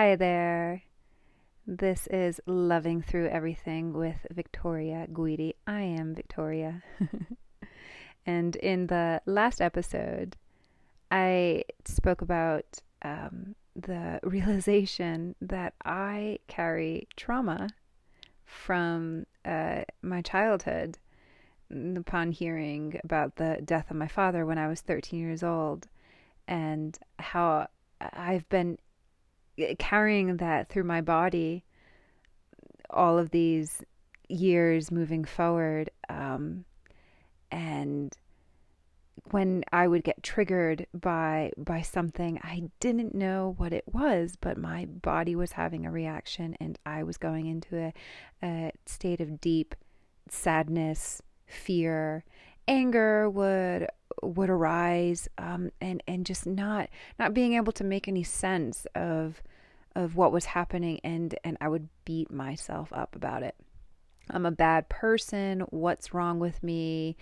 Hi there. This is Loving Through Everything with Victoria Guidi. I am Victoria. and in the last episode, I spoke about um, the realization that I carry trauma from uh, my childhood upon hearing about the death of my father when I was 13 years old and how I've been carrying that through my body all of these years moving forward. Um, and when I would get triggered by by something, I didn't know what it was, but my body was having a reaction, and I was going into a, a state of deep sadness, fear, anger would would arise, um, and and just not not being able to make any sense of of what was happening and and I would beat myself up about it. I'm a bad person. What's wrong with me?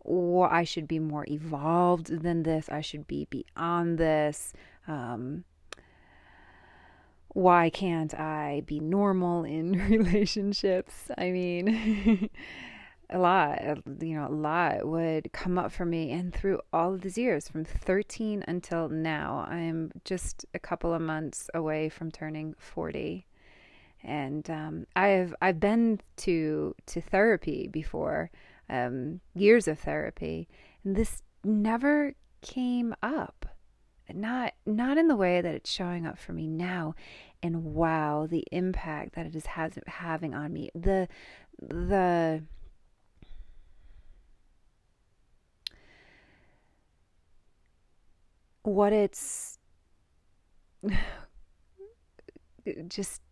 Or I should be more evolved than this. I should be beyond this. Um, why can't I be normal in relationships? I mean, a lot, you know, a lot would come up for me. And through all of these years, from 13 until now, I'm just a couple of months away from turning 40. And um, I've I've been to to therapy before, um, years of therapy, and this never came up. Not not in the way that it's showing up for me now, and wow, the impact that it is has, having on me. The the what it's just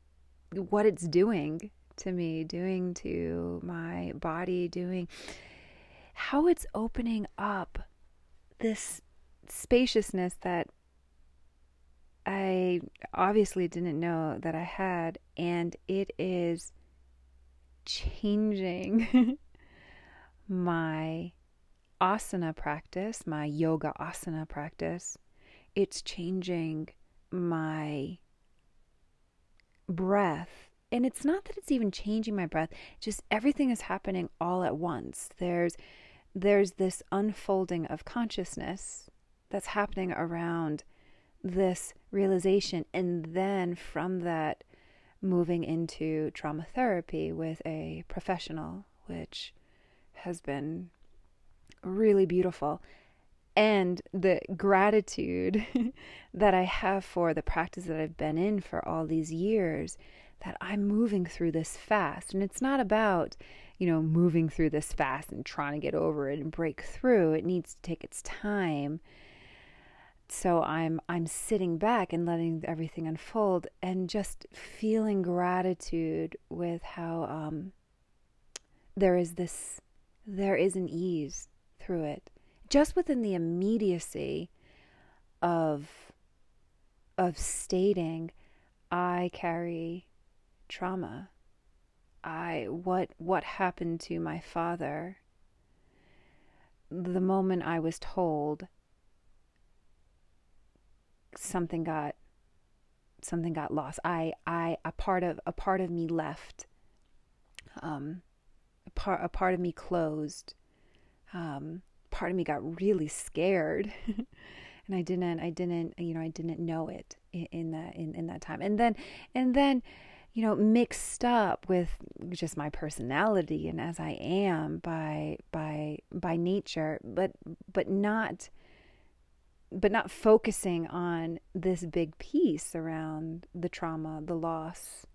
what it's doing to me, doing to my body, doing how it's opening up this spaciousness that I obviously didn't know that I had, and it is changing my asana practice, my yoga asana practice, it's changing my breath. And it's not that it's even changing my breath, just everything is happening all at once. There's there's this unfolding of consciousness that's happening around this realization and then from that moving into trauma therapy with a professional which has been really beautiful. And the gratitude that I have for the practice that I've been in for all these years, that I'm moving through this fast. And it's not about, you know, moving through this fast and trying to get over it and break through. It needs to take its time. So I'm I'm sitting back and letting everything unfold and just feeling gratitude with how um, there is this there is an ease through it, just within the immediacy of of stating, I carry trauma. I what what happened to my father? The moment I was told something got something got lost. I I a part of a part of me left. Um a part a part of me closed um, part of me got really scared. and I didn't, I didn't, you know, I didn't know it in, in that, in, in that time. And then, and then, you know, mixed up with just my personality and as I am by, by, by nature, but, but not, but not focusing on this big piece around the trauma, the loss,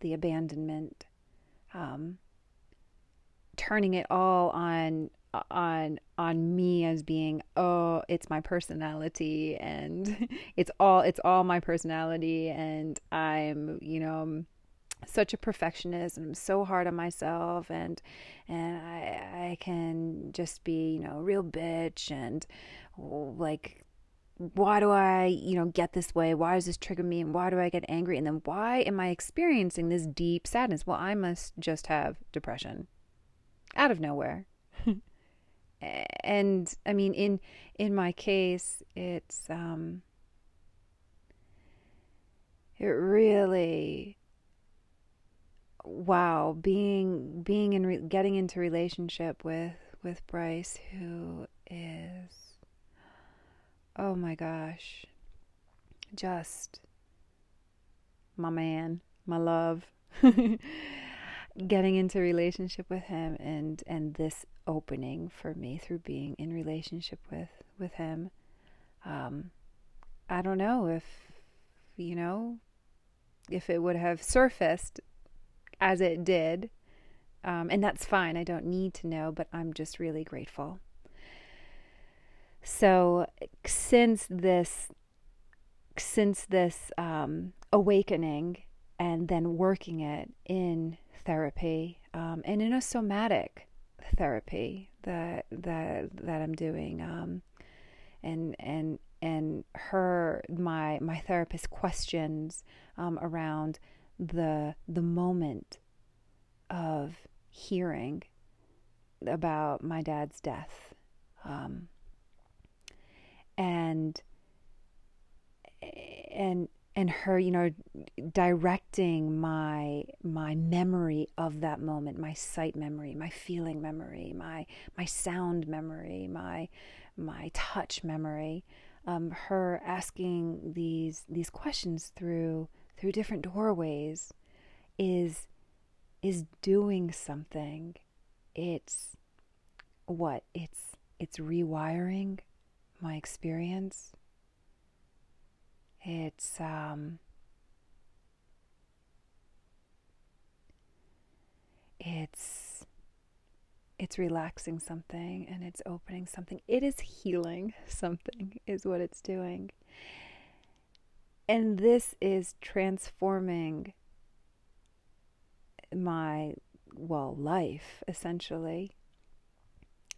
the abandonment, um, turning it all on on me as being oh it's my personality and it's all it's all my personality and I'm you know such a perfectionist and I'm so hard on myself and and I I can just be you know a real bitch and like why do I, you know, get this way? Why does this trigger me? And why do I get angry? And then why am I experiencing this deep sadness? Well, I must just have depression out of nowhere and I mean in in my case it's um it really wow being being in re- getting into relationship with with Bryce who is oh my gosh just my man my love. Getting into relationship with him and and this opening for me through being in relationship with with him. Um i don't know if you know if it would have surfaced as it did um, and that's fine i don't need to know but i'm just really grateful. So since this since this um, awakening and then working it in therapy um, and in a somatic therapy that that that I'm doing um, and and and her my my therapist questions um, around the the moment of hearing about my dad's death um, and and and her you know directing my my memory of that moment my sight memory my feeling memory my my sound memory my my touch memory um, her asking these these questions through through different doorways is is doing something. It's what? It's it's rewiring my experience it's um, it's it's relaxing something and it's opening something. It is healing something is what it's doing. And this is transforming my well life essentially.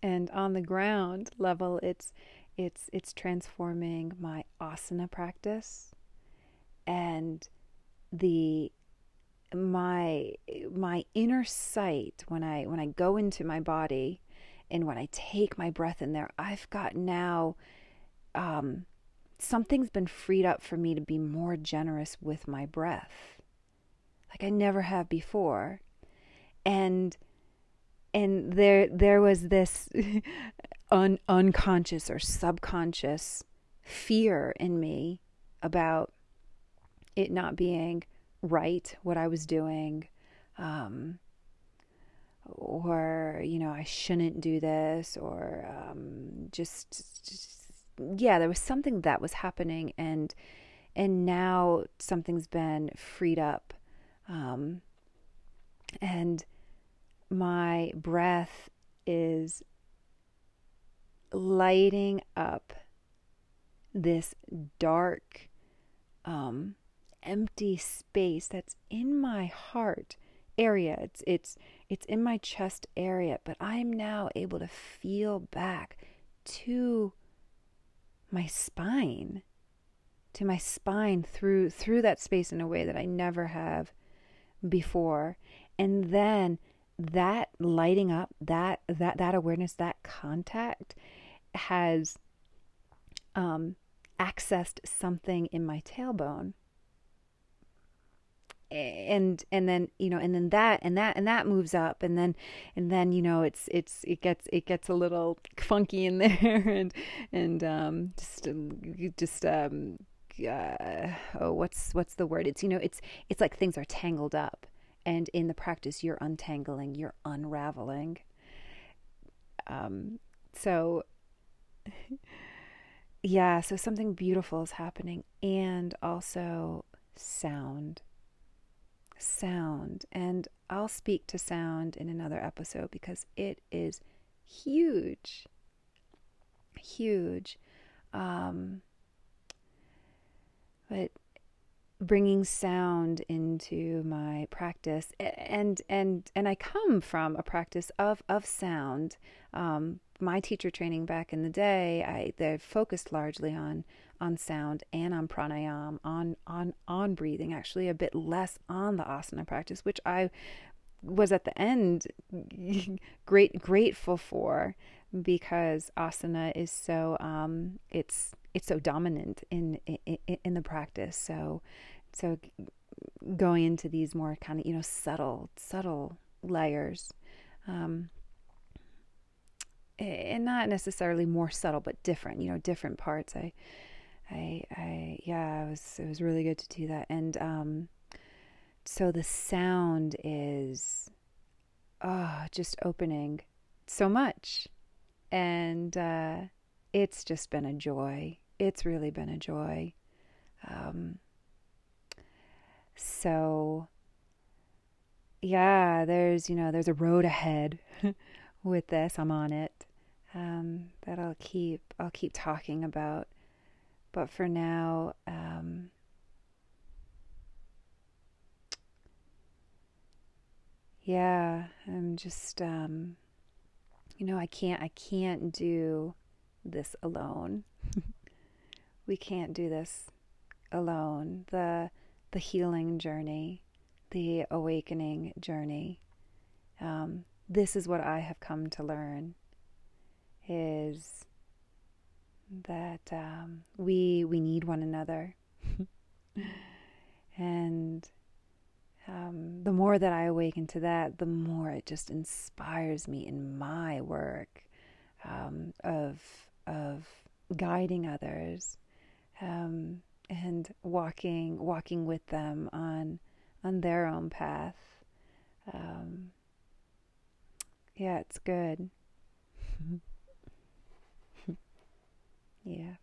And on the ground level it's it's it's transforming my asana practice and the my my inner sight when I when I go into my body and when I take my breath in there, I've got now um, something's been freed up for me to be more generous with my breath, like I never have before, and and there there was this un- unconscious or subconscious fear in me about it not being right what I was doing um, or you know I shouldn't do this or um, just, just yeah there was something that was happening and and now something's been freed up um, and my breath is lighting up this dark, um, empty space that's in my heart area. It's it's it's in my chest area, but I am now able to feel back to my spine, to my spine through through that space in a way that I never have before. And then that lighting up, that that that awareness, that contact has um, accessed something in my tailbone. And and then you know and then that and that and that moves up and then and then you know it's it's it gets it gets a little funky in there and and um just just um uh, oh what's what's the word? It's you know it's it's like things are tangled up and in the practice you're untangling you're unraveling. Um so yeah, so something beautiful is happening and also sound. Sound. And I'll speak to sound in another episode because it is huge. Huge. Um, but bringing sound into my practice and and and I come from a practice of of sound um, my teacher training back in the day I they focused largely on on sound and on pranayama on on on breathing actually a bit less on the asana practice which I was at the end great grateful for because asana is so um, it's it's so dominant in, in in the practice. So so going into these more kind of you know subtle subtle layers um, and not necessarily more subtle but different you know different parts. I i i yeah it was it was really good to do that. And um so the sound is oh just opening so much. And uh it's just been a joy. It's really been a joy. Um so yeah, there's, you know, there's a road ahead with this. I'm on it. Um, that I'll keep I'll keep talking about. But for now, um, yeah, I'm just um, you know, I can't I can't do this alone. we can't do this alone. The the healing journey the awakening journey. Um, this is what I have come to learn is that um, we we need one another, and um, the more that I awaken to that, the more it just inspires me in my work um, of of guiding others um, and walking walking with them on on their own path. Um, yeah, it's good. yeah.